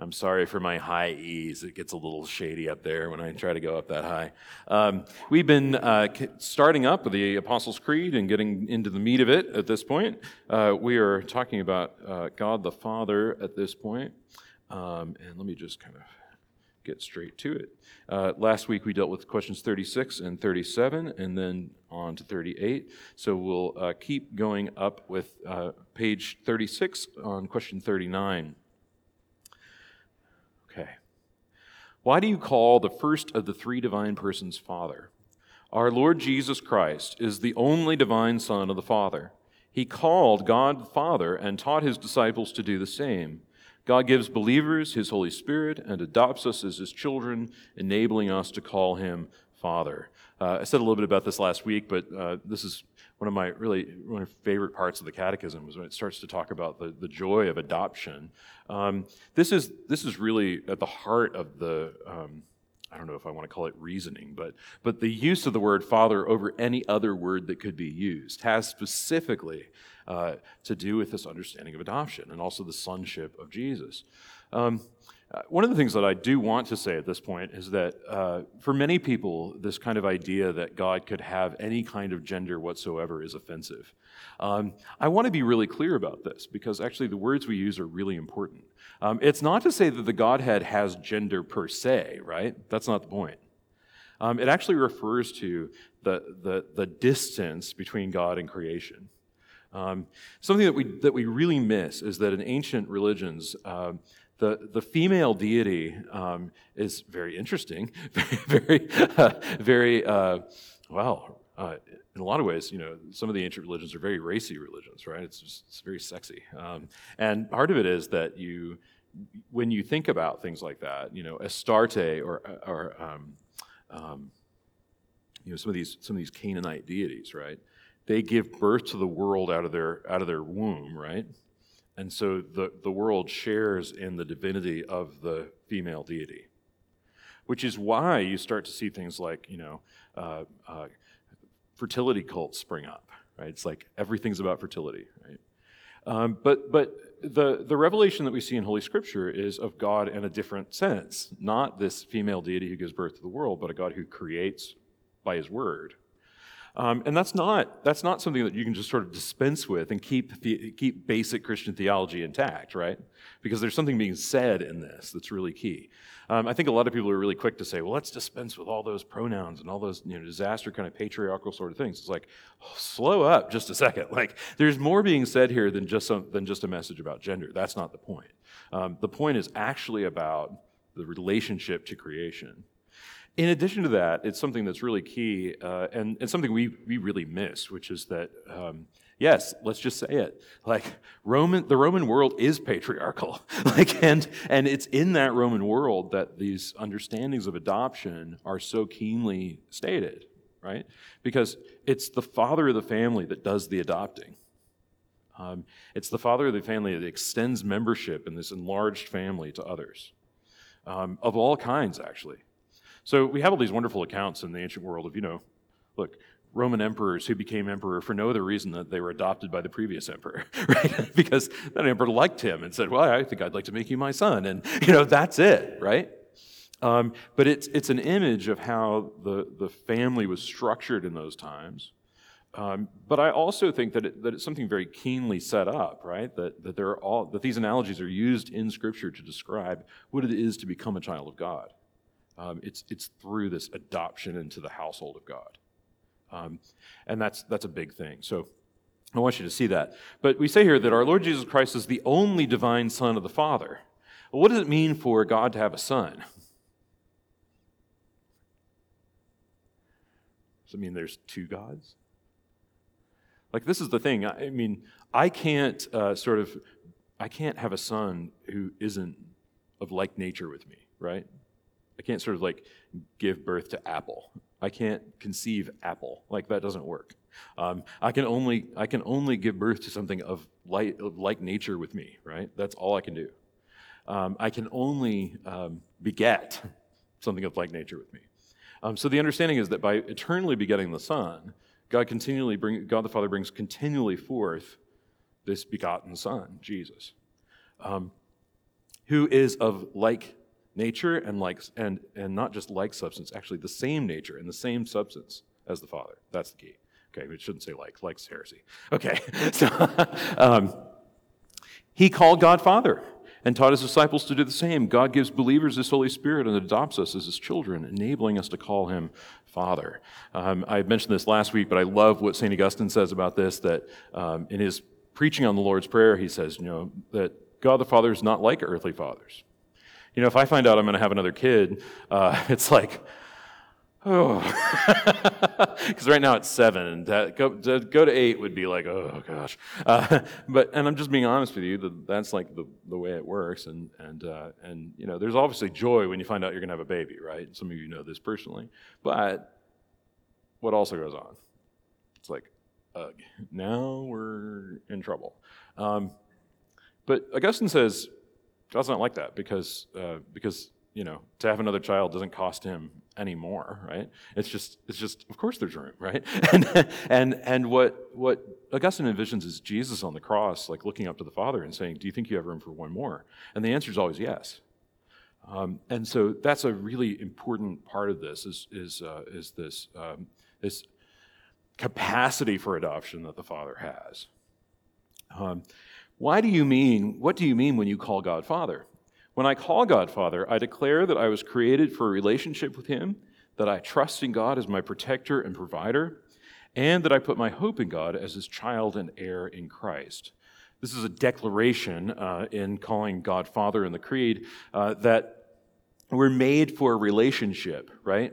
I'm sorry for my high E's. It gets a little shady up there when I try to go up that high. Um, we've been uh, starting up with the Apostles' Creed and getting into the meat of it at this point. Uh, we are talking about uh, God the Father at this point. Um, and let me just kind of get straight to it. Uh, last week we dealt with questions 36 and 37, and then on to 38. So we'll uh, keep going up with uh, page 36 on question 39. Okay. Why do you call the first of the three divine persons Father? Our Lord Jesus Christ is the only divine Son of the Father. He called God Father and taught his disciples to do the same. God gives believers his Holy Spirit and adopts us as his children, enabling us to call him Father. Uh, I said a little bit about this last week, but uh, this is one of my really one of my favorite parts of the catechism is when it starts to talk about the, the joy of adoption. Um, this is this is really at the heart of the um, I don't know if I want to call it reasoning, but but the use of the word father over any other word that could be used has specifically uh, to do with this understanding of adoption and also the sonship of Jesus. Um, uh, one of the things that I do want to say at this point is that uh, for many people, this kind of idea that God could have any kind of gender whatsoever is offensive. Um, I want to be really clear about this because actually the words we use are really important. Um, it's not to say that the Godhead has gender per se, right? That's not the point. Um, it actually refers to the, the, the, distance between God and creation. Um, something that we, that we really miss is that in ancient religions, um, the, the female deity um, is very interesting, very, uh, very, uh, well, uh, in a lot of ways, you know, some of the ancient religions are very racy religions, right? It's just it's very sexy. Um, and part of it is that you, when you think about things like that, you know, Astarte or, or um, um, you know, some of these some of these Canaanite deities, right? They give birth to the world out of their out of their womb, right? And so the, the world shares in the divinity of the female deity, which is why you start to see things like, you know, uh, uh, fertility cults spring up, right? It's like everything's about fertility, right? Um, but but the, the revelation that we see in Holy Scripture is of God in a different sense, not this female deity who gives birth to the world, but a God who creates by his word, um, and that's not, that's not something that you can just sort of dispense with and keep, the, keep basic Christian theology intact, right? Because there's something being said in this that's really key. Um, I think a lot of people are really quick to say, well, let's dispense with all those pronouns and all those you know, disaster kind of patriarchal sort of things. It's like, oh, slow up just a second. Like, there's more being said here than just, some, than just a message about gender. That's not the point. Um, the point is actually about the relationship to creation. In addition to that, it's something that's really key uh, and, and something we, we really miss, which is that, um, yes, let's just say it. Like, Roman, the Roman world is patriarchal. like, and, and it's in that Roman world that these understandings of adoption are so keenly stated, right? Because it's the father of the family that does the adopting. Um, it's the father of the family that extends membership in this enlarged family to others, um, of all kinds, actually. So we have all these wonderful accounts in the ancient world of, you know, look, Roman emperors who became emperor for no other reason that they were adopted by the previous emperor, right? because that emperor liked him and said, well, I think I'd like to make you my son. And, you know, that's it, right? Um, but it's, it's an image of how the, the family was structured in those times. Um, but I also think that, it, that it's something very keenly set up, right? That, that, there are all, that these analogies are used in Scripture to describe what it is to become a child of God. Um, it's, it's through this adoption into the household of God. Um, and that's, that's a big thing. So I want you to see that. But we say here that our Lord Jesus Christ is the only divine Son of the Father. Well, what does it mean for God to have a son? Does it mean there's two gods? Like, this is the thing. I mean, I can't uh, sort of, I can't have a son who isn't of like nature with me, right? I can't sort of like give birth to apple. I can't conceive apple. Like that doesn't work. Um, I can only I can only give birth to something of like, of like nature with me, right? That's all I can do. Um, I can only um, beget something of like nature with me. Um, so the understanding is that by eternally begetting the Son, God continually bring God the Father brings continually forth this begotten Son, Jesus, um, who is of like nature and like and and not just like substance, actually the same nature and the same substance as the Father. That's the key. Okay, we shouldn't say like, likes heresy. Okay, so um, he called God Father and taught his disciples to do the same. God gives believers his Holy Spirit and adopts us as his children, enabling us to call him Father. Um, I mentioned this last week, but I love what St. Augustine says about this that um, in his preaching on the Lord's Prayer, he says, you know, that God the Father is not like earthly fathers. You know, if I find out I'm going to have another kid, uh, it's like, oh, because right now it's seven. That, go, to go to eight would be like, oh gosh. Uh, but and I'm just being honest with you. That that's like the, the way it works. And and uh, and you know, there's obviously joy when you find out you're going to have a baby, right? Some of you know this personally. But what also goes on? It's like, ugh, now we're in trouble. Um, but Augustine says God's not like that because uh, because you know to have another child doesn't cost him anymore, right? It's just, it's just, of course there's room, right? And, and, and what, what Augustine envisions is Jesus on the cross, like looking up to the Father and saying, do you think you have room for one more? And the answer is always yes. Um, and so that's a really important part of this is, is, uh, is this, um, this capacity for adoption that the Father has. Um, why do you mean, what do you mean when you call God Father? When I call God Father, I declare that I was created for a relationship with Him, that I trust in God as my protector and provider, and that I put my hope in God as His child and heir in Christ. This is a declaration uh, in calling God Father in the Creed uh, that we're made for a relationship, right?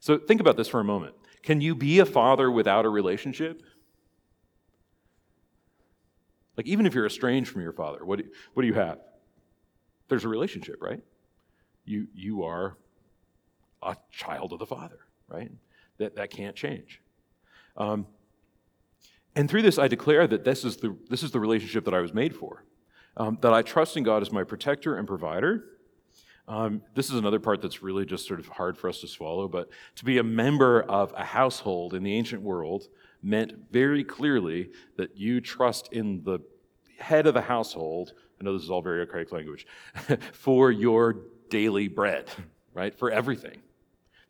So think about this for a moment. Can you be a father without a relationship? Like, even if you're estranged from your father, what do, what do you have? there's a relationship, right? You, you are a child of the Father, right? That, that can't change. Um, and through this, I declare that this is the, this is the relationship that I was made for. Um, that I trust in God as my protector and provider. Um, this is another part that's really just sort of hard for us to swallow, but to be a member of a household in the ancient world meant very clearly that you trust in the head of the household I know this is all very archaic language, for your daily bread, right? For everything.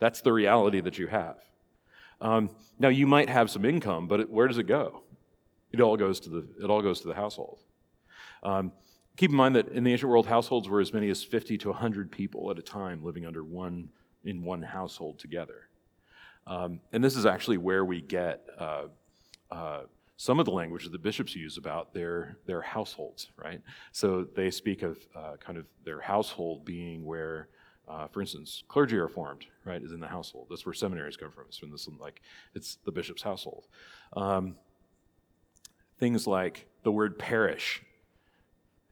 That's the reality that you have. Um, now you might have some income, but it, where does it go? It all goes to the it all goes to the household. Um, keep in mind that in the ancient world, households were as many as 50 to 100 people at a time living under one in one household together. Um, and this is actually where we get uh, uh, some of the language that the bishops use about their, their households, right? So they speak of uh, kind of their household being where, uh, for instance, clergy are formed, right, is in the household. That's where seminaries come from. It's from this, like, it's the bishop's household. Um, things like the word parish.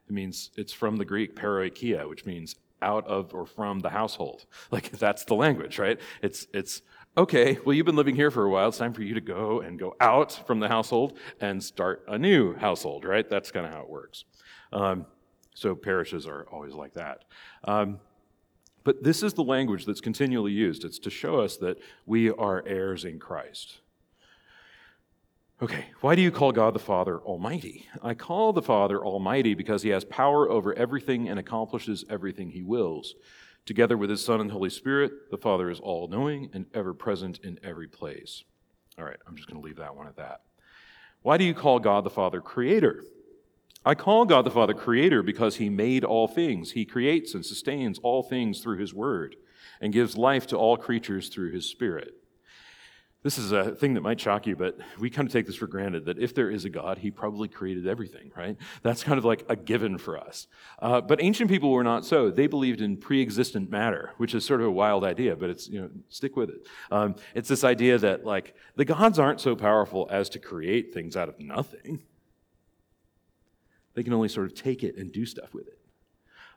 It means, it's from the Greek paroikia, which means out of or from the household. Like, that's the language, right? It's, it's, okay, well, you've been living here for a while. It's time for you to go and go out from the household and start a new household, right? That's kind of how it works. Um, so parishes are always like that. Um, but this is the language that's continually used. It's to show us that we are heirs in Christ. Okay, why do you call God the Father Almighty? I call the Father Almighty because he has power over everything and accomplishes everything he wills. Together with his Son and Holy Spirit, the Father is all knowing and ever present in every place. All right, I'm just going to leave that one at that. Why do you call God the Father Creator? I call God the Father Creator because he made all things. He creates and sustains all things through his word and gives life to all creatures through his Spirit. This is a thing that might shock you, but we kind of take this for granted that if there is a God, he probably created everything, right? That's kind of like a given for us. Uh, but ancient people were not so. They believed in pre existent matter, which is sort of a wild idea, but it's, you know, stick with it. Um, it's this idea that, like, the gods aren't so powerful as to create things out of nothing, they can only sort of take it and do stuff with it.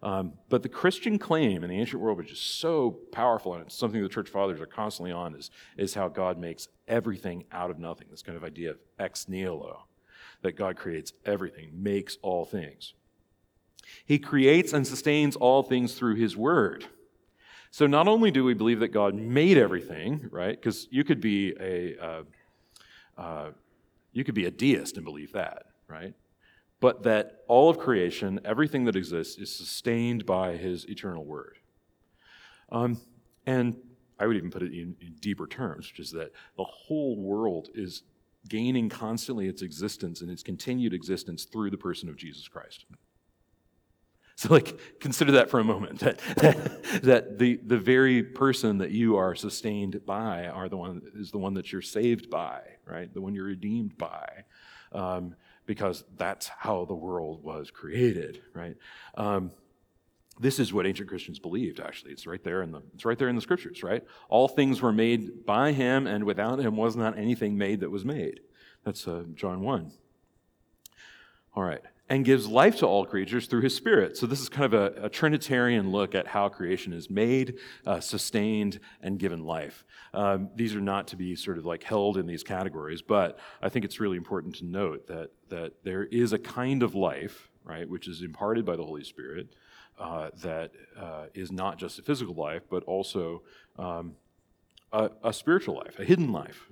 Um, but the Christian claim in the ancient world, which is so powerful, and it's something the church fathers are constantly on, is, is how God makes everything out of nothing. This kind of idea of ex nihilo, that God creates everything, makes all things. He creates and sustains all things through his word. So not only do we believe that God made everything, right? Because you could be a uh, uh, you could be a deist and believe that, right? But that all of creation, everything that exists, is sustained by His eternal Word. Um, and I would even put it in, in deeper terms, which is that the whole world is gaining constantly its existence and its continued existence through the person of Jesus Christ. So, like, consider that for a moment that, that, the, the very person that you are sustained by are the one, is the one that you're saved by, right? The one you're redeemed by. Um, because that's how the world was created, right? Um, this is what ancient Christians believed, actually. It's right there in the, it's right there in the scriptures, right? All things were made by him, and without him was not anything made that was made. That's uh, John 1. All right and gives life to all creatures through his spirit. So, this is kind of a, a Trinitarian look at how creation is made, uh, sustained, and given life. Um, these are not to be sort of like held in these categories, but I think it's really important to note that, that there is a kind of life, right, which is imparted by the Holy Spirit, uh, that uh, is not just a physical life, but also um, a, a, spiritual life, a hidden life.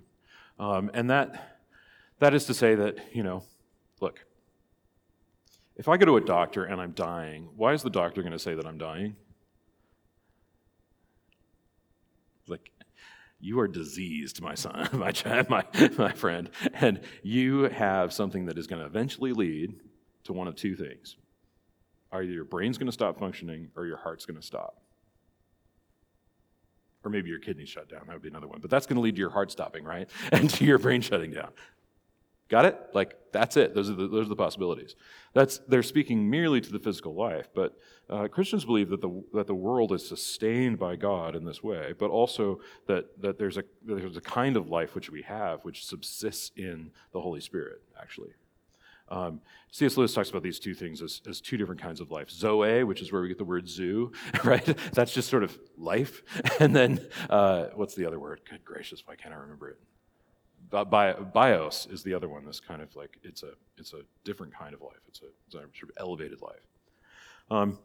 Um, and that, that is to say that, you know, look, if I go to a doctor and I'm dying, why is the doctor going to say that I'm dying? Like, you are diseased, my son, my, child, my, my friend, and you have something that is going to eventually lead to one of two things. Either your brain's going to stop functioning or your heart's going to stop. Or maybe your kidneys shut down. That would be another one. But that's going to lead to your heart stopping, right? And to your brain shutting down. Got it? Like, that's it. Those are the, those are the possibilities. That's, they're speaking merely to the physical life, but uh, Christians believe that the, that the world is sustained by God in this way, but also that, that there's, a, there's a kind of life which we have which subsists in the Holy Spirit, actually. Um, C.S. Lewis talks about these two things as, as two different kinds of life. Zoe, which is where we get the word zoo, right? That's just sort of life. And then, uh, what's the other word? Good gracious, why can't I remember it? Bi- bios is the other one. This kind of like it's a it's a different kind of life. It's a, it's a sort of elevated life. Um,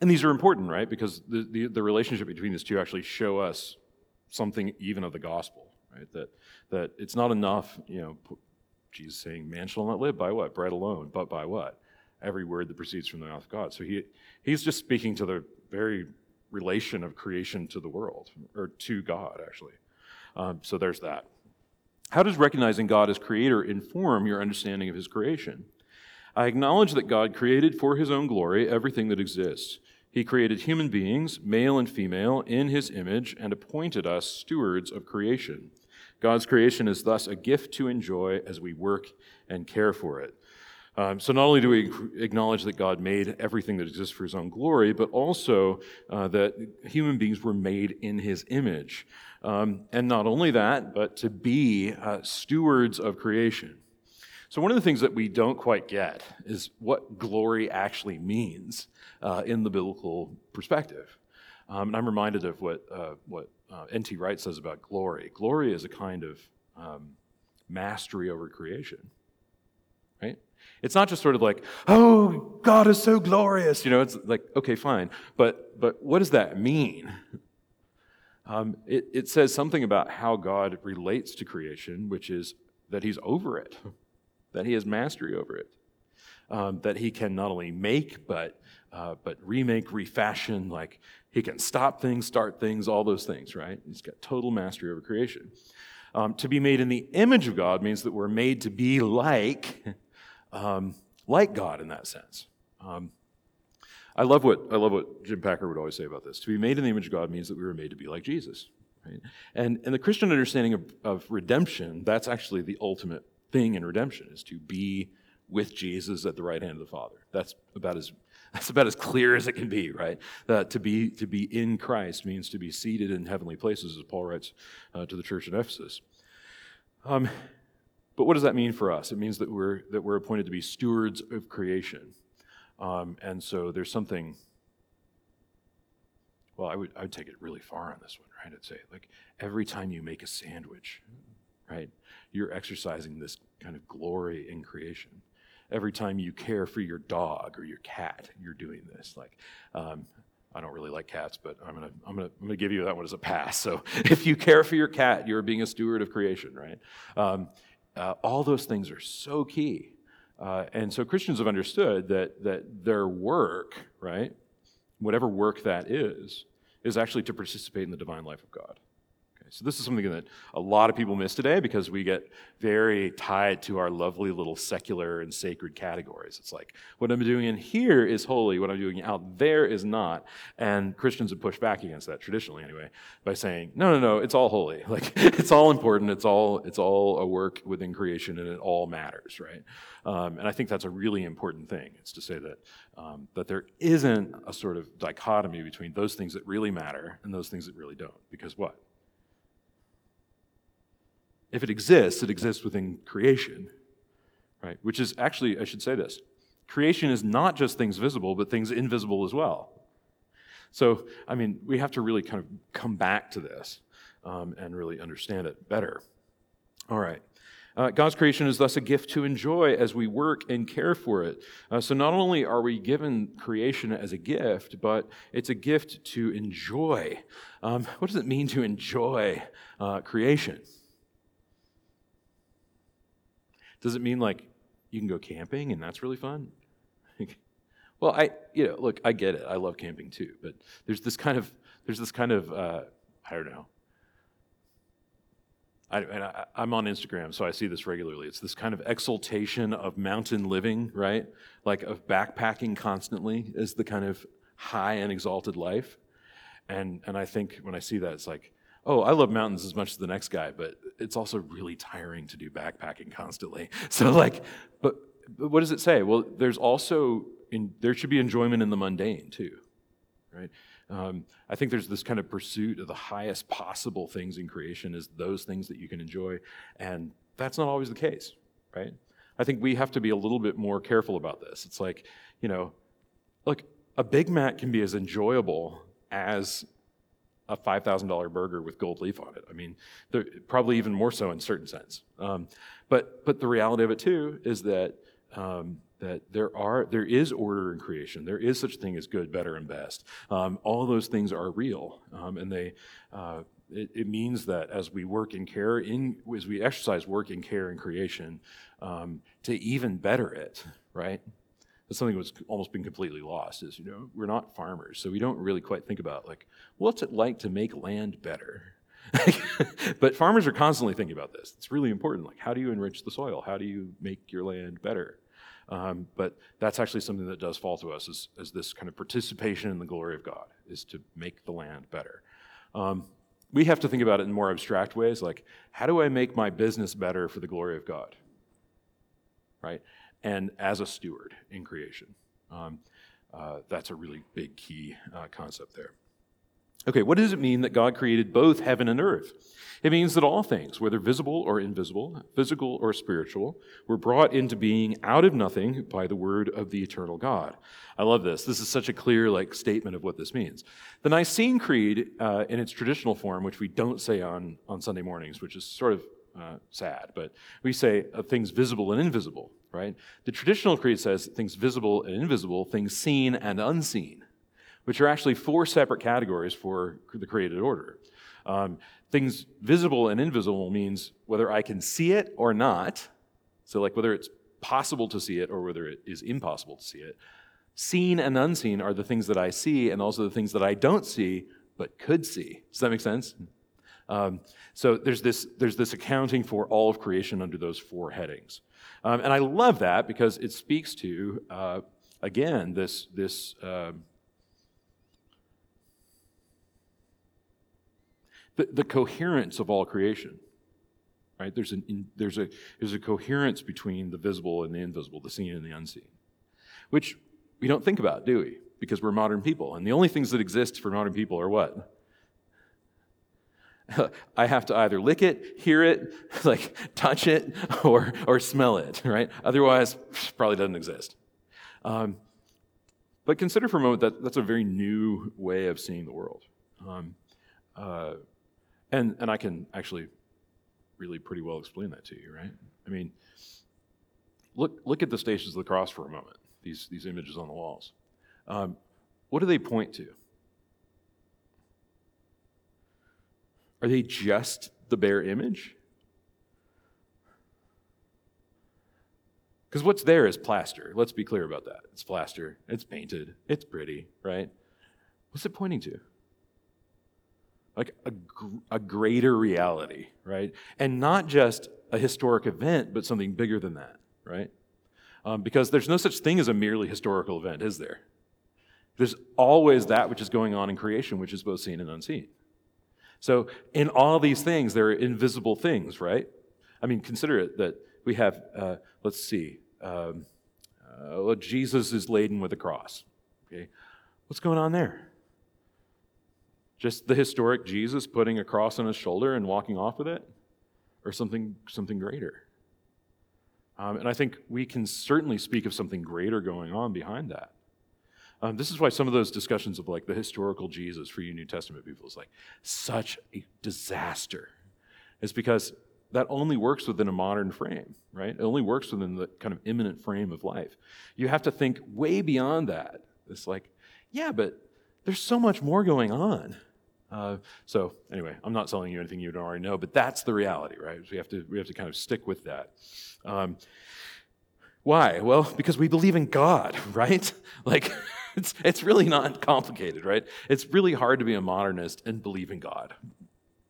and these are important, right? Because the, the, the relationship between these two actually show us something even of the gospel, right? That that it's not enough, you know. Jesus saying, "Man shall not live by what bread alone, but by what every word that proceeds from the mouth of God." So he he's just speaking to the very relation of creation to the world or to God, actually. Um, so there's that. How does recognizing God as creator inform your understanding of his creation? I acknowledge that God created for his own glory everything that exists. He created human beings, male and female, in his image and appointed us stewards of creation. God's creation is thus a gift to enjoy as we work and care for it. Um, so, not only do we acknowledge that God made everything that exists for his own glory, but also uh, that human beings were made in his image. Um, and not only that, but to be uh, stewards of creation. So, one of the things that we don't quite get is what glory actually means uh, in the biblical perspective. Um, and I'm reminded of what, uh, what uh, N.T. Wright says about glory. Glory is a kind of um, mastery over creation, right? It's not just sort of like, oh, God is so glorious. You know, it's like, okay, fine. But, but what does that mean? Um, it, it says something about how God relates to creation, which is that he's over it, that he has mastery over it, um, that he can not only make, but, uh, but remake, refashion, like he can stop things, start things, all those things, right? He's got total mastery over creation. Um, to be made in the image of God means that we're made to be like um, like God in that sense. Um, I love what I love what Jim Packer would always say about this. To be made in the image of God means that we were made to be like Jesus. Right? And and the Christian understanding of, of redemption, that's actually the ultimate thing in redemption, is to be with Jesus at the right hand of the Father. That's about as that's about as clear as it can be, right? That to be to be in Christ means to be seated in heavenly places, as Paul writes uh, to the church in Ephesus. Um, but what does that mean for us? It means that we're, that we're appointed to be stewards of creation. Um, and so there's something, well, I would, I would take it really far on this one, right? I'd say, like, every time you make a sandwich, right, you're exercising this kind of glory in creation. Every time you care for your dog or your cat, you're doing this. Like, um, I don't really like cats, but I'm gonna, I'm gonna, I'm gonna give you that one as a pass. So if you care for your cat, you're being a steward of creation, right? Um, uh, all those things are so key. Uh, and so Christians have understood that, that their work, right, whatever work that is, is actually to participate in the divine life of God. So, this is something that a lot of people miss today because we get very tied to our lovely little secular and sacred categories. It's like, what I'm doing in here is holy, what I'm doing out there is not. And Christians have pushed back against that, traditionally anyway, by saying, no, no, no, it's all holy. Like, it's all important, it's all, it's all a work within creation, and it all matters, right? Um, and I think that's a really important thing. It's to say that, um, that there isn't a sort of dichotomy between those things that really matter and those things that really don't. Because what? If it exists, it exists within creation, right? Which is actually, I should say this creation is not just things visible, but things invisible as well. So, I mean, we have to really kind of come back to this um, and really understand it better. All right. Uh, God's creation is thus a gift to enjoy as we work and care for it. Uh, so, not only are we given creation as a gift, but it's a gift to enjoy. Um, what does it mean to enjoy uh, creation? Does it mean like you can go camping and that's really fun? well, I, you know, look, I get it. I love camping too, but there's this kind of, there's this kind of, uh, I don't know. I, and I, I'm on Instagram, so I see this regularly. It's this kind of exaltation of mountain living, right? Like of backpacking constantly is the kind of high and exalted life. And, and I think when I see that, it's like, oh, I love mountains as much as the next guy, but it's also really tiring to do backpacking constantly. So, like, but, but what does it say? Well, there's also, in, there should be enjoyment in the mundane too, right? Um, I think there's this kind of pursuit of the highest possible things in creation is those things that you can enjoy, and that's not always the case, right? I think we have to be a little bit more careful about this. It's like, you know, look, a Big Mac can be as enjoyable as a $5,000 burger with gold leaf on it. I mean, probably even more so in certain sense. Um, but, but the reality of it too is that, um, that there, are, there is order in creation. There is such a thing as good, better, and best. Um, all those things are real. Um, and they, uh, it, it, means that as we work in care, in, as we exercise work in care in creation, um, to even better it, right? That's something that's almost been completely lost is, you know, we're not farmers, so we don't really quite think about, like, what's it like to make land better? but farmers are constantly thinking about this. It's really important. Like, how do you enrich the soil? How do you make your land better? Um, but that's actually something that does fall to us as, as this kind of participation in the glory of God, is to make the land better. Um, we have to think about it in more abstract ways, like, how do I make my business better for the glory of God? Right? And as a steward in creation. Um, uh, that's a really big key uh, concept there. Okay, what does it mean that God created both heaven and earth? It means that all things, whether visible or invisible, physical or spiritual, were brought into being out of nothing by the word of the eternal God. I love this. This is such a clear like statement of what this means. The Nicene Creed, uh, in its traditional form, which we don't say on, on Sunday mornings, which is sort of uh, sad, but we say uh, things visible and invisible, right? The traditional creed says things visible and invisible, things seen and unseen, which are actually four separate categories for the created order. Um, things visible and invisible means whether I can see it or not, so like whether it's possible to see it or whether it is impossible to see it. Seen and unseen are the things that I see and also the things that I don't see but could see. Does that make sense? Um, so there's this, there's this accounting for all of creation under those four headings. Um, and I love that because it speaks to, uh, again, this, this uh, the, the coherence of all creation. Right? There's, an, in, there's, a, there's a coherence between the visible and the invisible, the seen and the unseen, which we don't think about, do we? Because we're modern people. And the only things that exist for modern people are what? I have to either lick it, hear it, like touch it, or, or smell it, right? Otherwise, probably doesn't exist. Um, but consider for a moment that that's a very new way of seeing the world. Um, uh, and, and I can actually really pretty well explain that to you, right? I mean, look, look at the Stations of the Cross for a moment, these, these images on the walls. Um, what do they point to? Are they just the bare image? Because what's there is plaster. Let's be clear about that. It's plaster, it's painted, it's pretty, right? What's it pointing to? Like a, a greater reality, right? And not just a historic event, but something bigger than that, right? Um, because there's no such thing as a merely historical event, is there? There's always that which is going on in creation, which is both seen and unseen. So, in all these things, there are invisible things, right? I mean, consider it that we have, uh, let's see, um, uh, Jesus is laden with a cross. Okay, what's going on there? Just the historic Jesus putting a cross on his shoulder and walking off with it, or something something greater? Um, and I think we can certainly speak of something greater going on behind that. Um, this is why some of those discussions of like the historical Jesus for you New Testament people is like such a disaster. Is because that only works within a modern frame, right? It only works within the kind of immanent frame of life. You have to think way beyond that. It's like, yeah, but there's so much more going on. Uh, so anyway, I'm not telling you anything you don't already know, but that's the reality, right? We have to we have to kind of stick with that. Um, why? Well, because we believe in God, right? Like, it's it's really not complicated, right? It's really hard to be a modernist and believe in God.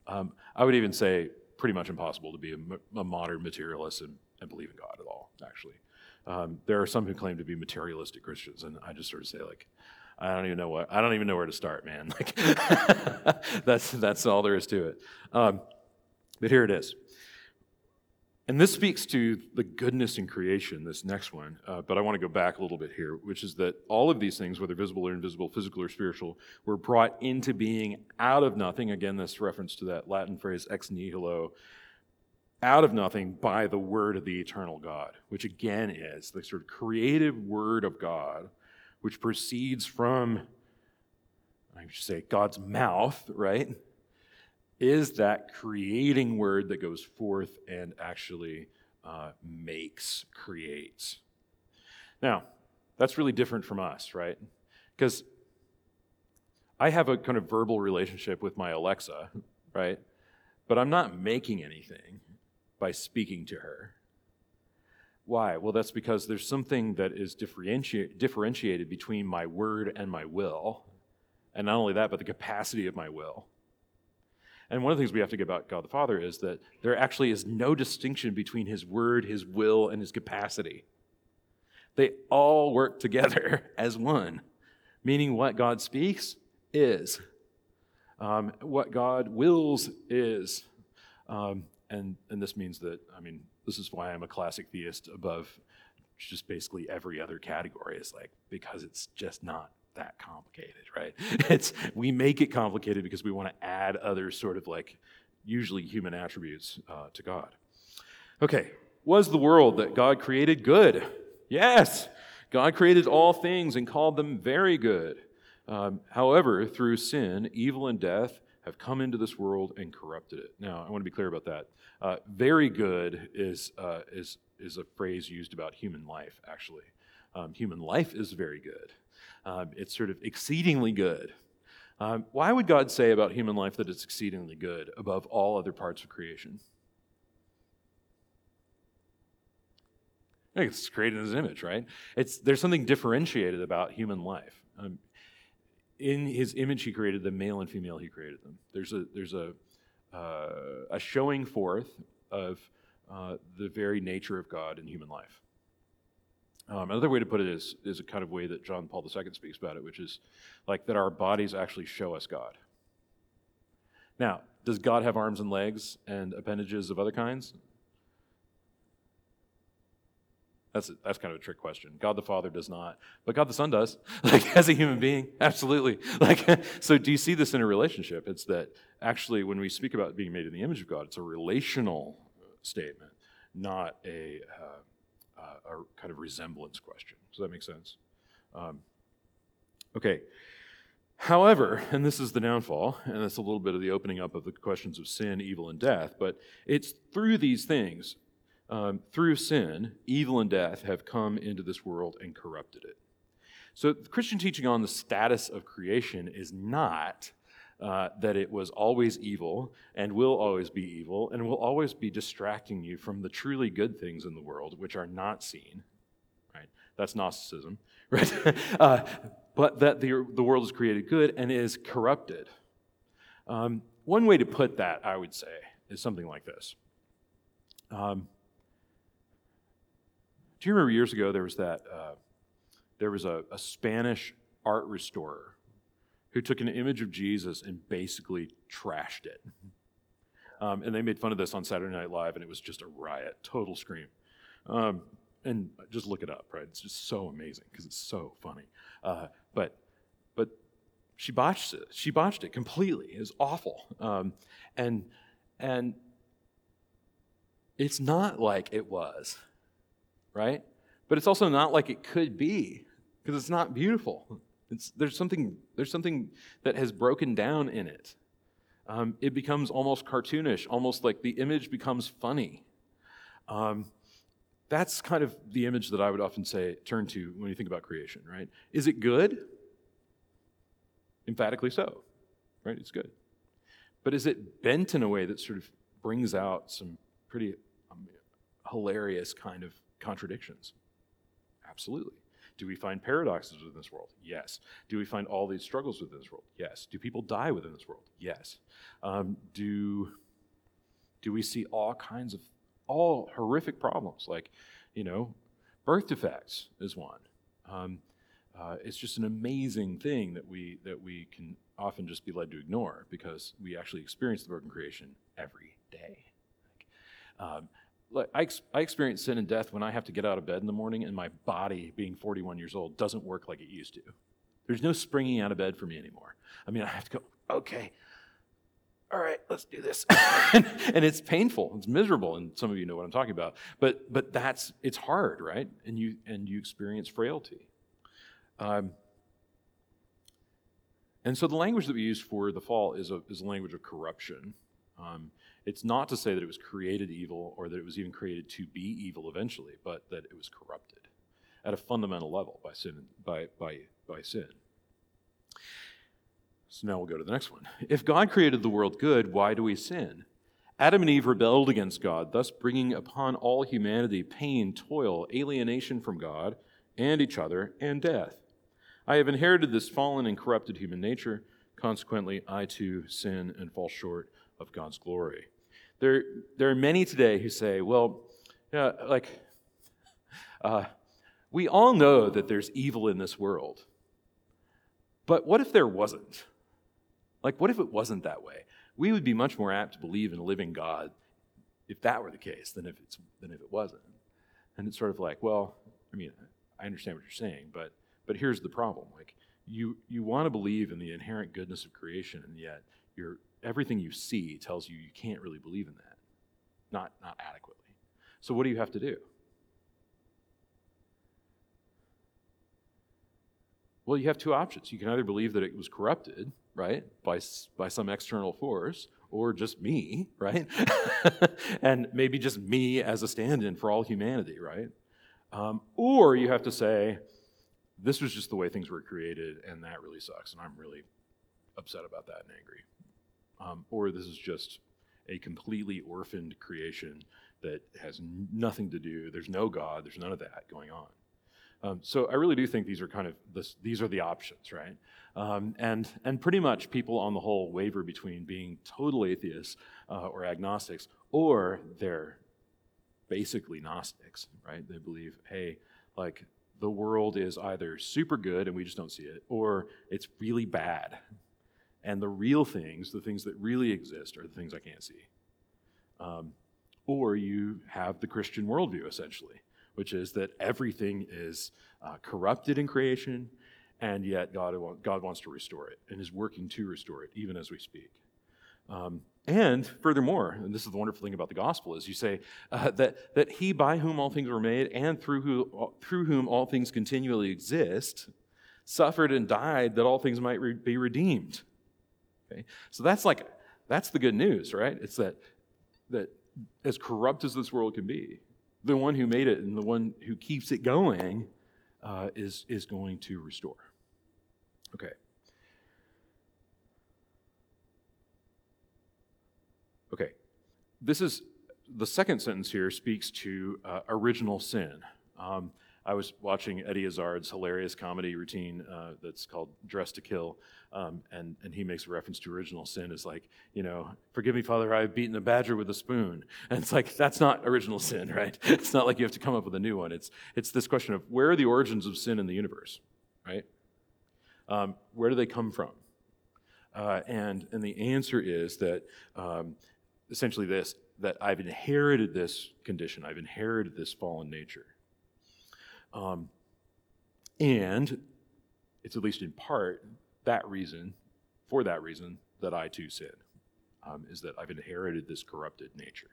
Um, I would even say pretty much impossible to be a, a modern materialist and, and, believe in God at all, actually. Um, there are some who claim to be materialistic Christians, and I just sort of say, like, I don't even know what I don't even know where to start, man. Like, that's that's all there is to it. Um, but here it is. And this speaks to the goodness in creation, this next one. Uh, but I want to go back a little bit here, which is that all of these things, whether visible or invisible, physical or spiritual, were brought into being out of nothing. Again, this reference to that Latin phrase ex nihilo, out of nothing by the word of the eternal God, which again is the sort of creative word of God, which proceeds from, I should say, God's mouth, right? Is that creating word that goes forth and actually uh, makes, creates. Now, that's really different from us, right? Because I have a kind of verbal relationship with my Alexa, right? But I'm not making anything by speaking to her. Why? Well, that's because there's something that is differenti- differentiated between my word and my will. And not only that, but the capacity of my will. And one of the things we have to get about God the Father is that there actually is no distinction between his word, his will, and his capacity. They all work together as one, meaning what God speaks is, um, what God wills is. Um, and, and this means that, I mean, this is why I'm a classic theist above just basically every other category. Is like, because it's just not that complicated, right? It's we make it complicated because we want to add other sort of like usually human attributes uh, to God. Okay, was the world that God created good? Yes, God created all things and called them very good. Um, however, through sin, evil and death have come into this world and corrupted it. Now, I want to be clear about that. Uh, very good is, uh, is, is a phrase used about human life, actually. Um, human life is very good. Um, it's sort of exceedingly good. Um, why would God say about human life that it's exceedingly good above all other parts of creation? It's created in his image, right? It's, there's something differentiated about human life. Um, in his image, he created them, male and female, he created them. There's a, there's a, uh, a showing forth of uh, the very nature of God in human life. Um, another way to put it is, is a kind of way that John Paul II speaks about it, which is like that our bodies actually show us God. Now, does God have arms and legs and appendages of other kinds? That's, that's kind of a trick question. God the Father does not, but God the Son does. Like as a human being, absolutely. Like so, do you see this in a relationship? It's that actually, when we speak about being made in the image of God, it's a relational statement, not a uh, a kind of resemblance question. Does that make sense? Um, Okay. However, and this is the downfall, and it's a little bit of the opening up of the questions of sin, evil, and death, but it's through these things, um, through sin, evil and death have come into this world and corrupted it. So, Christian teaching on the status of creation is not uh, that it was always evil and will always be evil and will always be distracting you from the truly good things in the world, which are not seen. Right? That's Gnosticism, right? uh, but that the, the world is created good and is corrupted. Um, one way to put that, I would say, is something like this. Um, do you remember years ago there was that uh, there was a, a, Spanish art restorer who took an image of Jesus and basically trashed it. Um, and they made fun of this on Saturday Night Live, and it was just a riot, total scream. Um, and just look it up, right? It's just so amazing because it's so funny. Uh, but but she botched it. She botched it completely. It was awful. Um, and and it's not like it was, right? But it's also not like it could be because it's not beautiful. It's, there's something there's something that has broken down in it. Um, it becomes almost cartoonish, almost like the image becomes funny. Um, that's kind of the image that I would often say turn to when you think about creation, right? Is it good? Emphatically so, right? It's good. But is it bent in a way that sort of brings out some pretty um, hilarious kind of contradictions? Absolutely. Do we find paradoxes within this world? Yes. Do we find all these struggles within this world? Yes. Do people die within this world? Yes. Um, do, do we see all kinds of all horrific problems, like, you know, birth defects is one. Um, uh, it's just an amazing thing that we that we can often just be led to ignore because we actually experience the broken creation every day. Um, like I, I experience sin and death when I have to get out of bed in the morning and my body, being 41 years old, doesn't work like it used to. There's no springing out of bed for me anymore. I mean, I have to go, okay, all right, let's do this. and, and, it's painful, it's miserable, and some of you know what I'm talking about. But but that's it's hard, right? And you and you experience frailty. Um, and so the language that we use for the fall is a, is a language of corruption. Um, it's not to say that it was created evil or that it was even created to be evil eventually, but that it was corrupted at a fundamental level by sin. By, by, by sin. So now we'll go to the next one. If God created the world good, why do we sin? Adam and Eve rebelled against God, thus bringing upon all humanity pain, toil, alienation from God and each other, and death. I have inherited this fallen and corrupted human nature. Consequently, I too sin and fall short of God's glory. There, there are many today who say, well, like, uh, we all know that there's evil in this world. But what if there wasn't? Like, what if it wasn't that way? We would be much more apt to believe in a living God if that were the case than if, it's, than if it wasn't. And it's sort of like, well, I mean, I understand what you're saying, but, but here's the problem. Like, you, you want to believe in the inherent goodness of creation, and yet you everything you see tells you you can't really believe in that, not, not adequately. So, what do you have to do? Well, you have two options. You can either believe that it was corrupted, right, by, by some external force, or just me, right? and maybe just me as a stand in for all humanity, right? Um, or you have to say, this was just the way things were created, and that really sucks, and I'm really upset about that and angry. Um, or this is just a completely orphaned creation that has nothing to do, there's no God, there's none of that going on. Um, so I really do think these are kind of this, these are the options, right? Um, and and pretty much people on the whole waver between being total atheists uh, or agnostics, or they're basically Gnostics, right? They believe, hey, like the world is either super good and we just don't see it, or it's really bad. And the real things, the things that really exist, are the things I can't see. Um, or you have the Christian worldview, essentially, which is that everything is uh, corrupted in creation, and yet God, God wants to restore it and is working to restore it, even as we speak. Um, and furthermore, and this is the wonderful thing about the gospel, is you say uh, that, that he by whom all things were made and through, who, through whom all things continually exist suffered and died that all things might re- be redeemed. Okay? So that's like, that's the good news, right? It's that, that as corrupt as this world can be, the one who made it and the one who keeps it going uh, is, is going to restore. Okay. Okay. This is the second sentence here speaks to uh, original sin. Um, I was watching Eddie Izzard's hilarious comedy routine uh, that's called Dress to Kill, um, and, and he makes a reference to original sin as like, you know, forgive me, Father, I've beaten a badger with a spoon. And it's like, that's not original sin, right? It's not like you have to come up with a new one. It's, it's this question of where are the origins of sin in the universe, right? Um, where do they come from? Uh, and, and the answer is that um, essentially this that I've inherited this condition, I've inherited this fallen nature. Um, and it's at least in part that reason, for that reason, that I too sin, um, is that I've inherited this corrupted nature.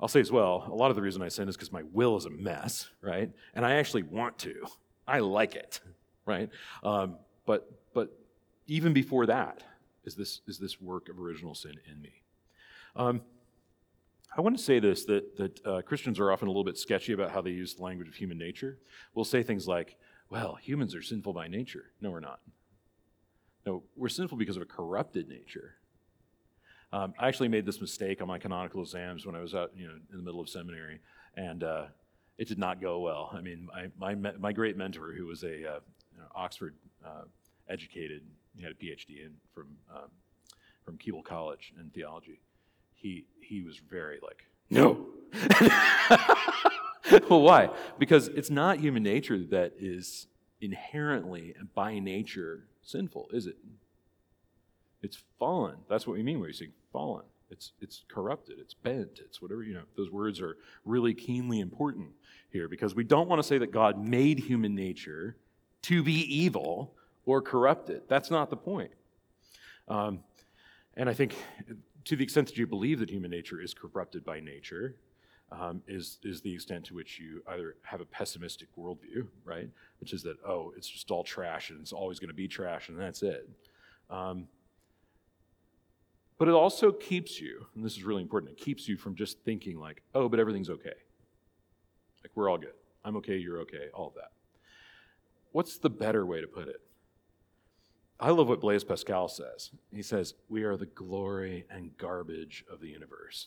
I'll say as well, a lot of the reason I sin is because my will is a mess, right? And I actually want to. I like it, right? Um, but but even before that is this is this work of original sin in me. Um, I want to say this that, that uh, Christians are often a little bit sketchy about how they use the language of human nature. We'll say things like, well, humans are sinful by nature. No, we're not. No, we're sinful because of a corrupted nature. Um, I actually made this mistake on my canonical exams when I was out, you know, in the middle of seminary, and uh, it did not go well. I mean, my, my, my great mentor, who was a uh, you know, Oxford uh, educated, he had a PhD in, from, um, from Keble College in theology he he was very like no. Well why? Because it's not human nature that is inherently and by nature sinful is it? It's fallen. That's what we mean when we say fallen. It's it's corrupted. It's bent. It's whatever you know those words are really keenly important here because we don't want to say that god made human nature to be evil or corrupted that's not the point. Um, and i think to the extent that you believe that human nature is corrupted by nature, um, is, is the extent to which you either have a pessimistic worldview, right? Which is that, oh, it's just all trash and it's always going to be trash and that's it. Um, but it also keeps you, and this is really important, it keeps you from just thinking like, oh, but everything's okay. Like, we're all good. I'm okay, you're okay, all of that. What's the better way to put it? I love what Blaise Pascal says. He says, We are the glory and garbage of the universe.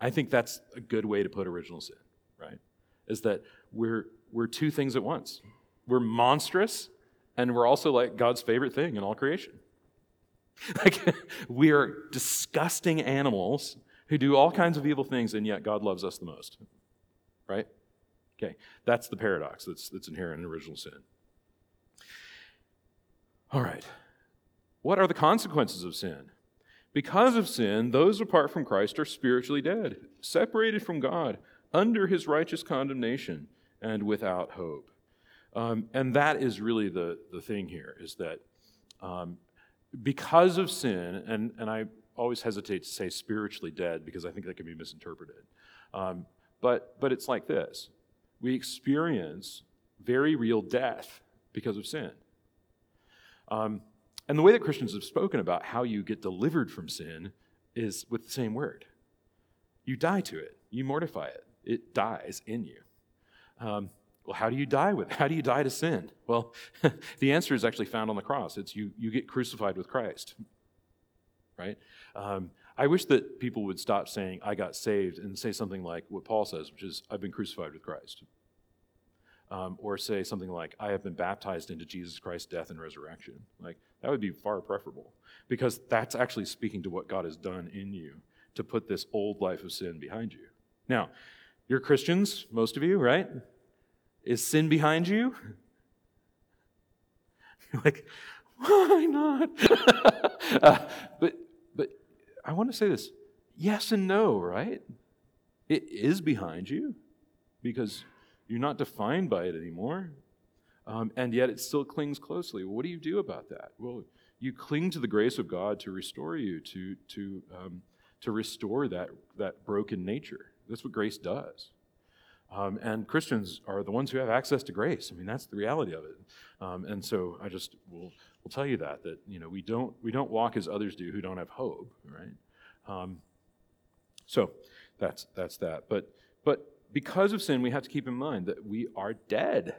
I think that's a good way to put original sin, right? Is that we're, we're two things at once. We're monstrous, and we're also like God's favorite thing in all creation. Like, we are disgusting animals who do all kinds of evil things, and yet God loves us the most, right? Okay, that's the paradox that's, that's inherent in original sin. All right. What are the consequences of sin? Because of sin, those apart from Christ are spiritually dead, separated from God, under his righteous condemnation, and without hope. Um, and that is really the, the thing here, is that um, because of sin, and, and I always hesitate to say spiritually dead because I think that can be misinterpreted. Um, but, but it's like this we experience very real death because of sin. Um, and the way that Christians have spoken about how you get delivered from sin is with the same word. You die to it, you mortify it, it dies in you. Um, well, how do you die with? How do you die to sin? Well, the answer is actually found on the cross. It's you, you get crucified with Christ, right? Um, I wish that people would stop saying, I got saved, and say something like what Paul says, which is, I've been crucified with Christ um, or say something like, I have been baptized into Jesus Christ's death and resurrection. Like, that would be far preferable because that's actually speaking to what God has done in you to put this old life of sin behind you. Now, you're Christians, most of you, right? Is sin behind you? Like, why not? uh, but, but I want to say this yes and no, right? It is behind you because you're not defined by it anymore. Um, and yet it still clings closely. What do you do about that? Well, you cling to the grace of God to restore you, to, to, um, to restore that, that broken nature. That's what grace does. Um, and Christians are the ones who have access to grace. I mean, that's the reality of it. Um, and so I just will, will tell you that that you know we don't we don't walk as others do who don't have hope, right? Um, so that's that's that. But but because of sin, we have to keep in mind that we are dead.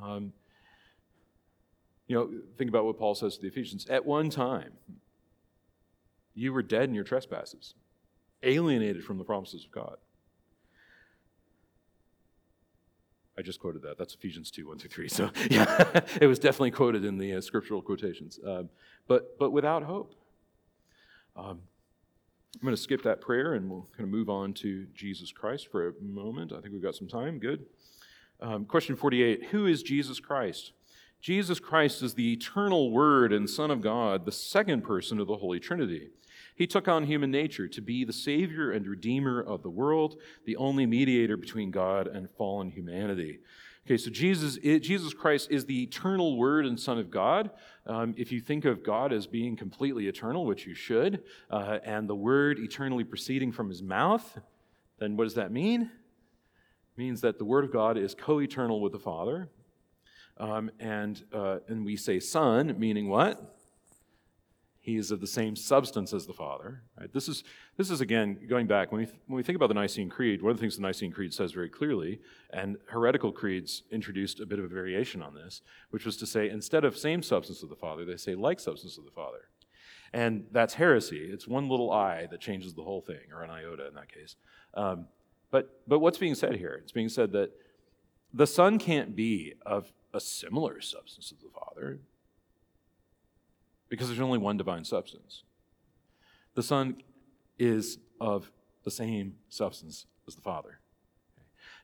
Um, you know, think about what Paul says to the Ephesians. At one time, you were dead in your trespasses, alienated from the promises of God. I just quoted that. That's Ephesians 2, 1 through 3. So, yeah, it was definitely quoted in the uh, scriptural quotations. Um, but, but without hope. Um, I'm going to skip that prayer and we'll kind of move on to Jesus Christ for a moment. I think we've got some time. Good. Um, question 48 Who is Jesus Christ? Jesus Christ is the eternal Word and Son of God, the second person of the Holy Trinity. He took on human nature to be the Savior and Redeemer of the world, the only mediator between God and fallen humanity. Okay, so Jesus, Jesus Christ is the eternal Word and Son of God. Um, if you think of God as being completely eternal, which you should, uh, and the Word eternally proceeding from His mouth, then what does that mean? It means that the Word of God is co eternal with the Father. Um, and, uh, and we say Son, meaning what? He is of the same substance as the Father. Right? This, is, this is, again, going back, when we, when we think about the Nicene Creed, one of the things the Nicene Creed says very clearly, and heretical creeds introduced a bit of a variation on this, which was to say, instead of same substance of the Father, they say like substance of the Father. And that's heresy. It's one little I that changes the whole thing, or an iota in that case. Um, but, but what's being said here? It's being said that the Son can't be of a similar substance of the Father because there's only one divine substance. The Son is of the same substance as the Father.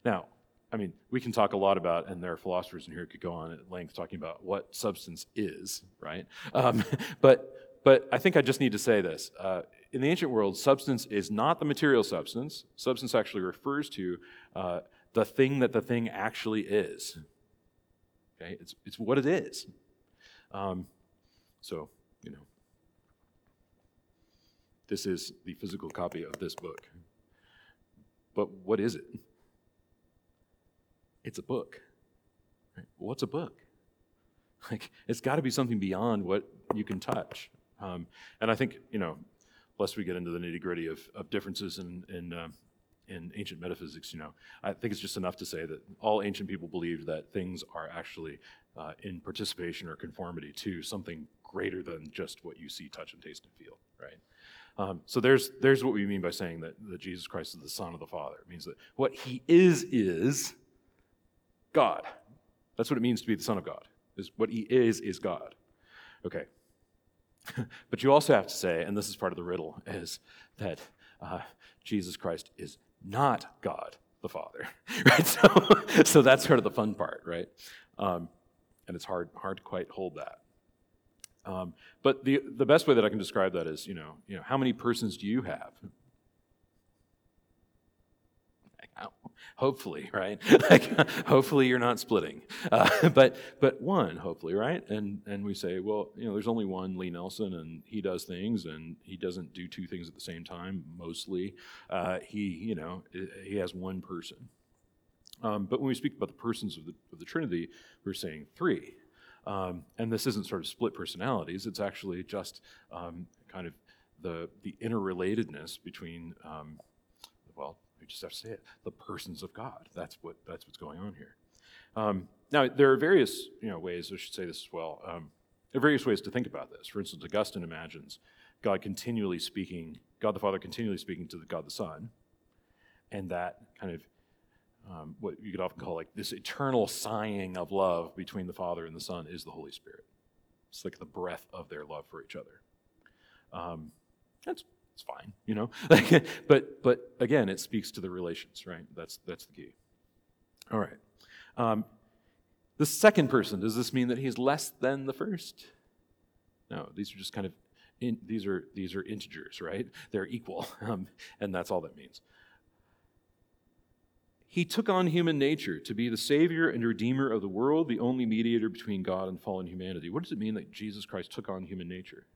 Now, I mean, we can talk a lot about, and there are philosophers in here who could go on at length talking about what substance is, right? Um, but, but I think I just need to say this. Uh, in the ancient world, substance is not the material substance. Substance actually refers to uh, the thing that the thing actually is. Okay, it's, it's what it is. Um, so you know. This is the physical copy of this book. But what is it? It's a book. Right? What's a book? Like, it's got to be something beyond what you can touch. Um, and I think, you know, lest we get into the nitty gritty of, of differences in, in, uh, in ancient metaphysics, you know, I think it's just enough to say that all ancient people believed that things are actually uh, in participation or conformity to something greater than just what you see, touch, and taste and feel, right? Um, so there's, there's what we mean by saying that, that Jesus Christ is the Son of the Father. It means that what he is, is God. That's what it means to be the Son of God. Is what he is, is God. Okay. but you also have to say, and this is part of the riddle, is that uh, Jesus Christ is not God the Father. Right? So, so that's sort of the fun part, right? Um, and it's hard, hard to quite hold that. Um, but the, the best way that I can describe that is, you know, you know, how many persons do you have? Hopefully, right? like, hopefully you're not splitting. Uh, but but one, hopefully, right? And and we say, well, you know, there's only one Lee Nelson, and he does things, and he doesn't do two things at the same time. Mostly, uh, he you know he has one person. Um, but when we speak about the persons of the, of the Trinity, we're saying three. Um, and this isn't sort of split personalities, it's actually just um, kind of the, the interrelatedness between, um, well, we just have to say it, the persons of God. That's, what, that's what's going on here. Um, now, there are various you know, ways, I should say this as well, um, there are various ways to think about this. For instance, Augustine imagines God continually speaking, God the Father continually speaking to the God the Son, and that kind of um, what you could often call like this eternal sighing of love between the Father and the Son is the Holy Spirit. It's like the breath of their love for each other. Um, that's it's fine, you know. but but again, it speaks to the relations, right? That's that's the key. All right. Um, the second person does this mean that he's less than the first? No, these are just kind of in, these are these are integers, right? They're equal, um, and that's all that means. He took on human nature to be the Savior and Redeemer of the world, the only mediator between God and fallen humanity. What does it mean that Jesus Christ took on human nature?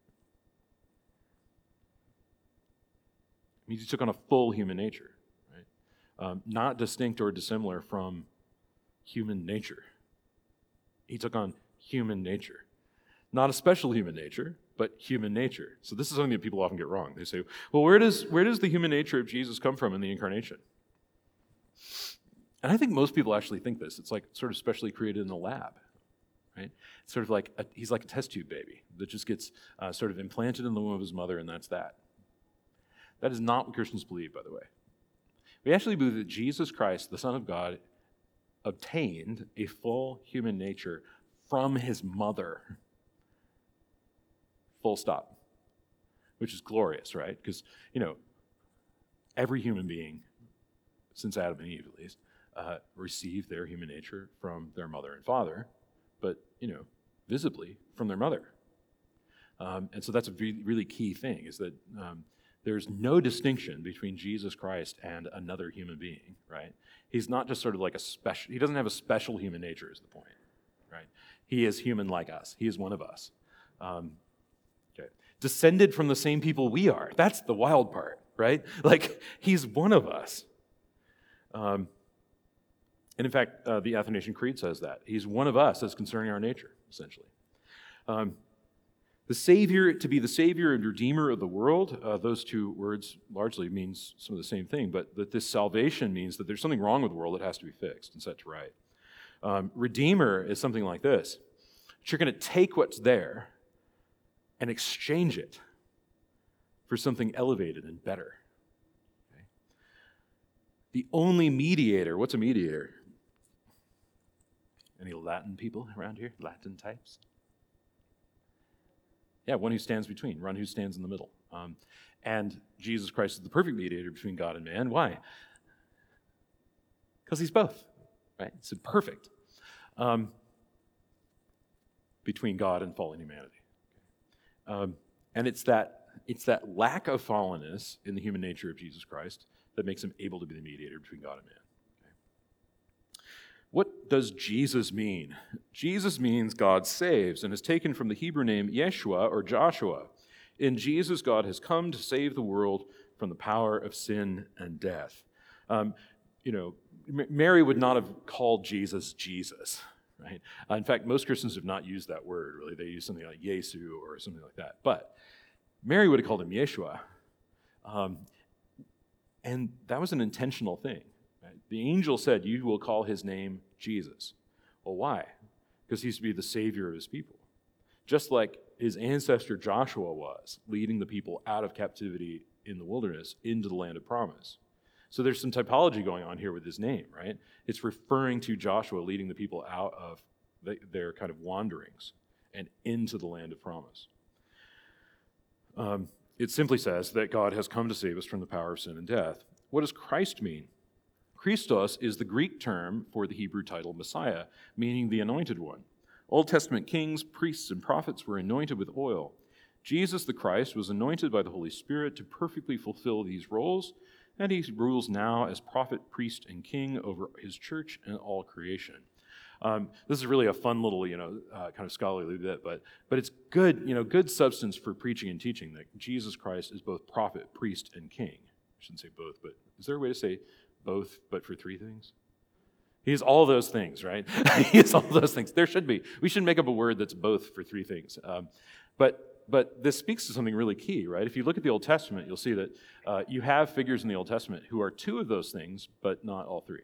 It means he took on a full human nature. Right? um, not distinct or dissimilar from human nature. He took on human nature. Not a special human nature, but human nature. So this is something that people often get wrong. They say, well, where does, where does the human nature of Jesus come from in the incarnation? And I think most people actually think this. It's like sort of specially created in the lab, right? It's sort of like a, he's like a test tube baby that just gets uh, sort of implanted in the womb of his mother, and that's that. That is not what Christians believe, by the way. We actually believe that Jesus Christ, the Son of God, obtained a full human nature from his mother. Full stop. Which is glorious, right? Because, you know, every human being, since Adam and Eve at least, uh, received their human nature from their mother and father, but, you know, visibly from their mother. Um, and so that's a really, really key thing is that um, there's no distinction between Jesus Christ and another human being, right? He's not just sort of like a special, he doesn't have a special human nature, is the point, right? He is human like us, he is one of us. Um, okay. Descended from the same people we are. That's the wild part, right? Like, he's one of us. Um, and in fact, uh, the Athanasian Creed says that. He's one of us as concerning our nature, essentially. Um, the Savior, to be the Savior and Redeemer of the world, uh, those two words largely means some of the same thing, but that this salvation means that there's something wrong with the world that has to be fixed and set to right. Um, Redeemer is something like this that you're going to take what's there and exchange it for something elevated and better. The only mediator, what's a mediator? Any Latin people around here? Latin types? Yeah, one who stands between, one who stands in the middle. Um, and Jesus Christ is the perfect mediator between God and man. Why? Because he's both, right? It's perfect um, between God and fallen humanity. Um, and it's that, it's that lack of fallenness in the human nature of Jesus Christ that makes him able to be the mediator between God and man. What does Jesus mean? Jesus means God saves and is taken from the Hebrew name Yeshua or Joshua. In Jesus, God has come to save the world from the power of sin and death. Um, you know, Mary would not have called Jesus Jesus, right? Uh, in fact, most Christians have not used that word, really. They use something like Yesu or something like that. But Mary would have called him Yeshua. Um, and that was an intentional thing. The angel said, You will call his name Jesus. Well, why? Because he's to be the savior of his people. Just like his ancestor Joshua was, leading the people out of captivity in the wilderness into the land of promise. So there's some typology going on here with his name, right? It's referring to Joshua leading the people out of the, their kind of wanderings and into the land of promise. Um, it simply says that God has come to save us from the power of sin and death. What does Christ mean? Christos is the Greek term for the Hebrew title Messiah, meaning the anointed one. Old Testament kings, priests, and prophets were anointed with oil. Jesus the Christ was anointed by the Holy Spirit to perfectly fulfill these roles, and he rules now as prophet, priest, and king over his church and all creation. Um, this is really a fun little, you know, uh, kind of scholarly bit, but but it's good, you know, good substance for preaching and teaching that Jesus Christ is both prophet, priest, and king. I shouldn't say both, but is there a way to say both, but for three things? He is all those things, right? he is all those things. There should be. We should make up a word that's both for three things. Um, but but this speaks to something really key, right? If you look at the Old Testament, you'll see that uh, you have figures in the Old Testament who are two of those things, but not all three.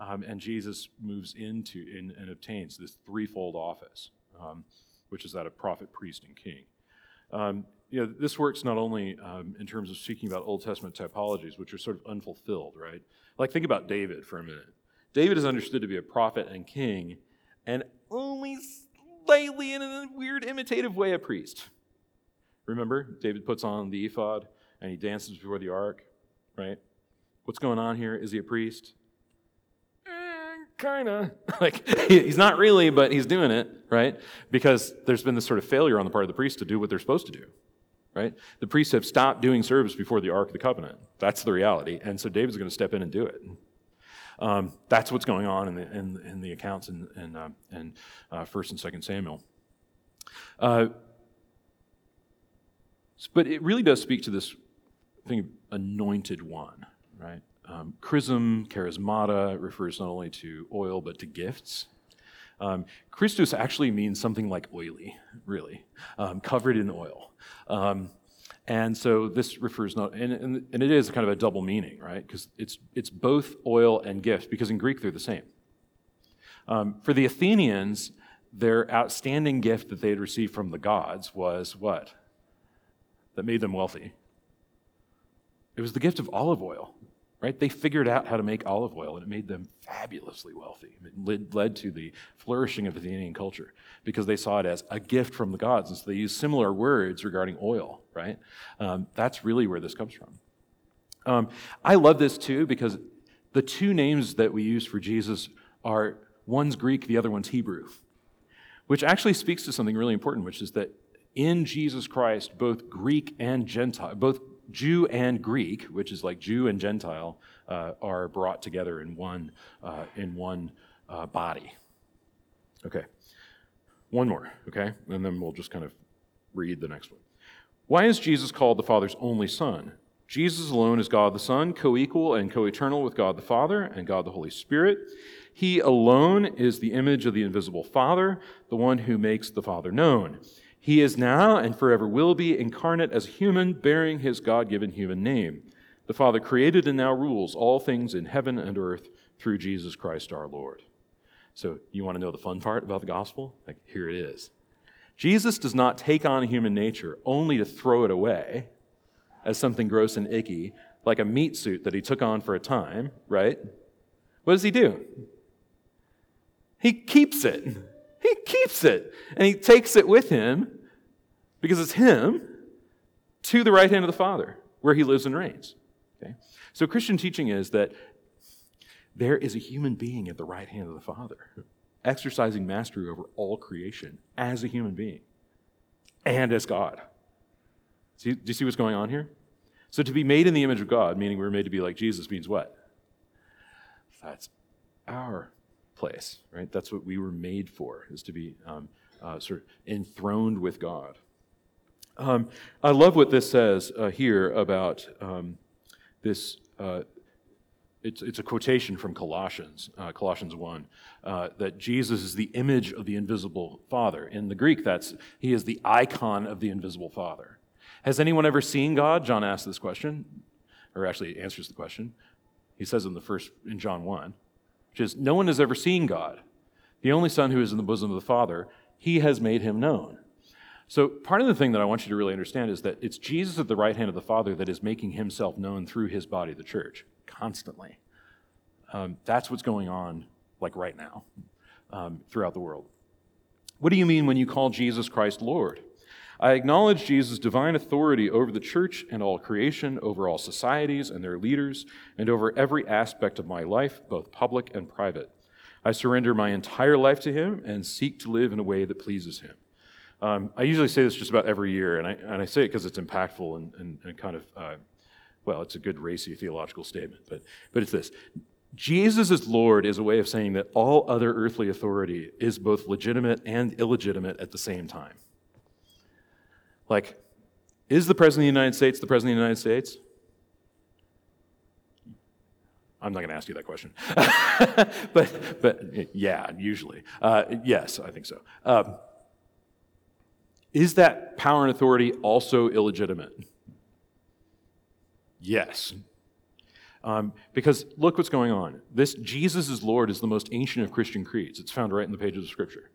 Um, and Jesus moves into in, and obtains this threefold office, um, which is that of prophet, priest, and king. Um, you know, this works not only um, in terms of speaking about Old Testament typologies, which are sort of unfulfilled, right? Like, think about David for a minute. David is understood to be a prophet and king, and only slightly in a weird imitative way a priest. Remember, David puts on the ephod and he dances before the ark, right? What's going on here? Is he a priest? Kind of. like, he's not really, but he's doing it, right? Because there's been this sort of failure on the part of the priest to do what they're supposed to do, right? The priests have stopped doing service before the Ark of the Covenant. That's the reality. And so David's going to step in and do it. Um, that's what's going on in the, in, in the accounts in, in, uh, in uh, 1st and 2nd Samuel. Uh, but it really does speak to this thing of anointed one, right? Um, chrism, charismata refers not only to oil but to gifts. Um, Christus actually means something like oily, really, um, covered in oil. Um, and so this refers not, and, and, and, it is kind of a double meaning, right? Because it's, it's both oil and gift, because in Greek they're the same. Um, for the Athenians, their outstanding gift that they had received from the gods was what? That made them wealthy. It was the gift of olive oil right? They figured out how to make olive oil, and it made them fabulously wealthy. It led, to the flourishing of Athenian culture because they saw it as a gift from the gods. And so they used similar words regarding oil, right? Um, that's really where this comes from. Um, I love this too because the two names that we use for Jesus are one's Greek, the other one's Hebrew, which actually speaks to something really important, which is that in Jesus Christ, both Greek and Gentile, both Jew and Greek, which is like Jew and Gentile, uh, are brought together in one, uh, in one uh, body. Okay. One more, okay? And then we'll just kind of read the next one. Why is Jesus called the Father's only Son? Jesus alone is God the Son, co equal and co eternal with God the Father and God the Holy Spirit. He alone is the image of the invisible Father, the one who makes the Father known. He is now and forever will be incarnate as human, bearing his God given human name. The Father created and now rules all things in heaven and earth through Jesus Christ our Lord. So, you want to know the fun part about the gospel? Like, here it is. Jesus does not take on human nature only to throw it away as something gross and icky, like a meat suit that he took on for a time, right? What does he do? He keeps it. He keeps it and he takes it with him because it's him to the right hand of the Father where he lives and reigns. Okay? So Christian teaching is that there is a human being at the right hand of the Father exercising mastery over all creation as a human being and as God. See, do you see what's going on here? So to be made in the image of God, meaning we're made to be like Jesus, means what? That's our place, right? That's what we were made for, is to be um, uh, sort of enthroned with God. Um, I love what this says uh, here about um, this. Uh, it's, it's a quotation from Colossians, uh, Colossians 1, uh, that Jesus is the image of the invisible Father. In the Greek, that's he is the icon of the invisible Father. Has anyone ever seen God? John asks this question, or actually answers the question. He says in the first in John 1 which is no one has ever seen God. The only Son who is in the bosom of the Father, he has made him known. So, part of the thing that I want you to really understand is that it's Jesus at the right hand of the Father that is making himself known through his body, the church, constantly. Um, that's what's going on, like right now, um, throughout the world. What do you mean when you call Jesus Christ Lord? I acknowledge Jesus' divine authority over the church and all creation, over all societies and their leaders, and over every aspect of my life, both public and private. I surrender my entire life to Him and seek to live in a way that pleases Him. Um, I usually say this just about every year, and I, and I say it because it's impactful and, and, and kind of, uh, well, it's a good racy theological statement, but, but it's this. Jesus as Lord is a way of saying that all other earthly authority is both legitimate and illegitimate at the same time. Like, is the President of the United States the President of the United States? I'm not going to ask you that question. but, but yeah, usually. Uh, yes, I think so. Um, is that power and authority also illegitimate? Yes. Um, because look what's going on. This Jesus is Lord is the most ancient of Christian creeds. It's found right in the pages of Scripture.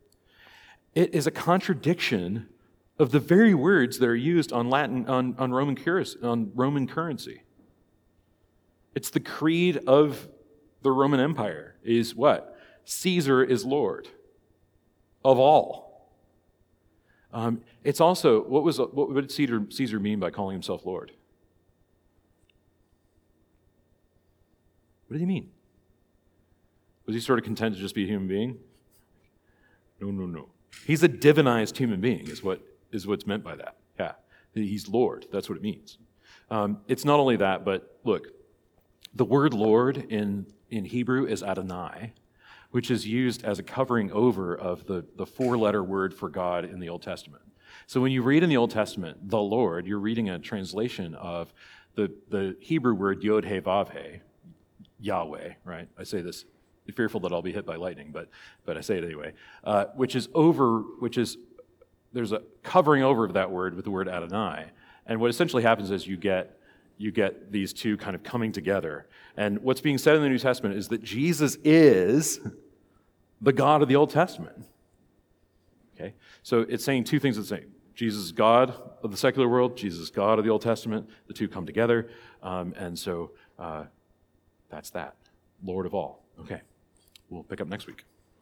It is a contradiction of the very words that are used on Latin on, on Roman on Roman currency. It's the creed of the Roman Empire is what? Caesar is Lord of all. Um, it's also, what, was, what did Caesar, Caesar mean by calling himself Lord? What did he mean? Was he sort of content to just be a human being? No, no, no. He's a divinized human being, is what is what's meant by that. Yeah. He's Lord. That's what it means. Um, it's not only that, but look, the word Lord in, in Hebrew is Adonai, which is used as a covering over of the, the four letter word for God in the Old Testament. So when you read in the Old Testament, the Lord, you're reading a translation of the, the Hebrew word Yod He Vav He, Yahweh, right? I say this fearful that I'll be hit by lightning, but, but I say it anyway, uh, which is over, which is, there's a covering over of that word with the word Adonai. And what essentially happens is you get, you get these two kind of coming together. And what's being said in the New Testament is that Jesus is the God of the Old Testament. Okay? So it's saying two things at the same. Jesus is God of the secular world, Jesus is God of the Old Testament. The two come together. Um, and so uh, that's that. Lord of all. Okay. We'll pick up next week.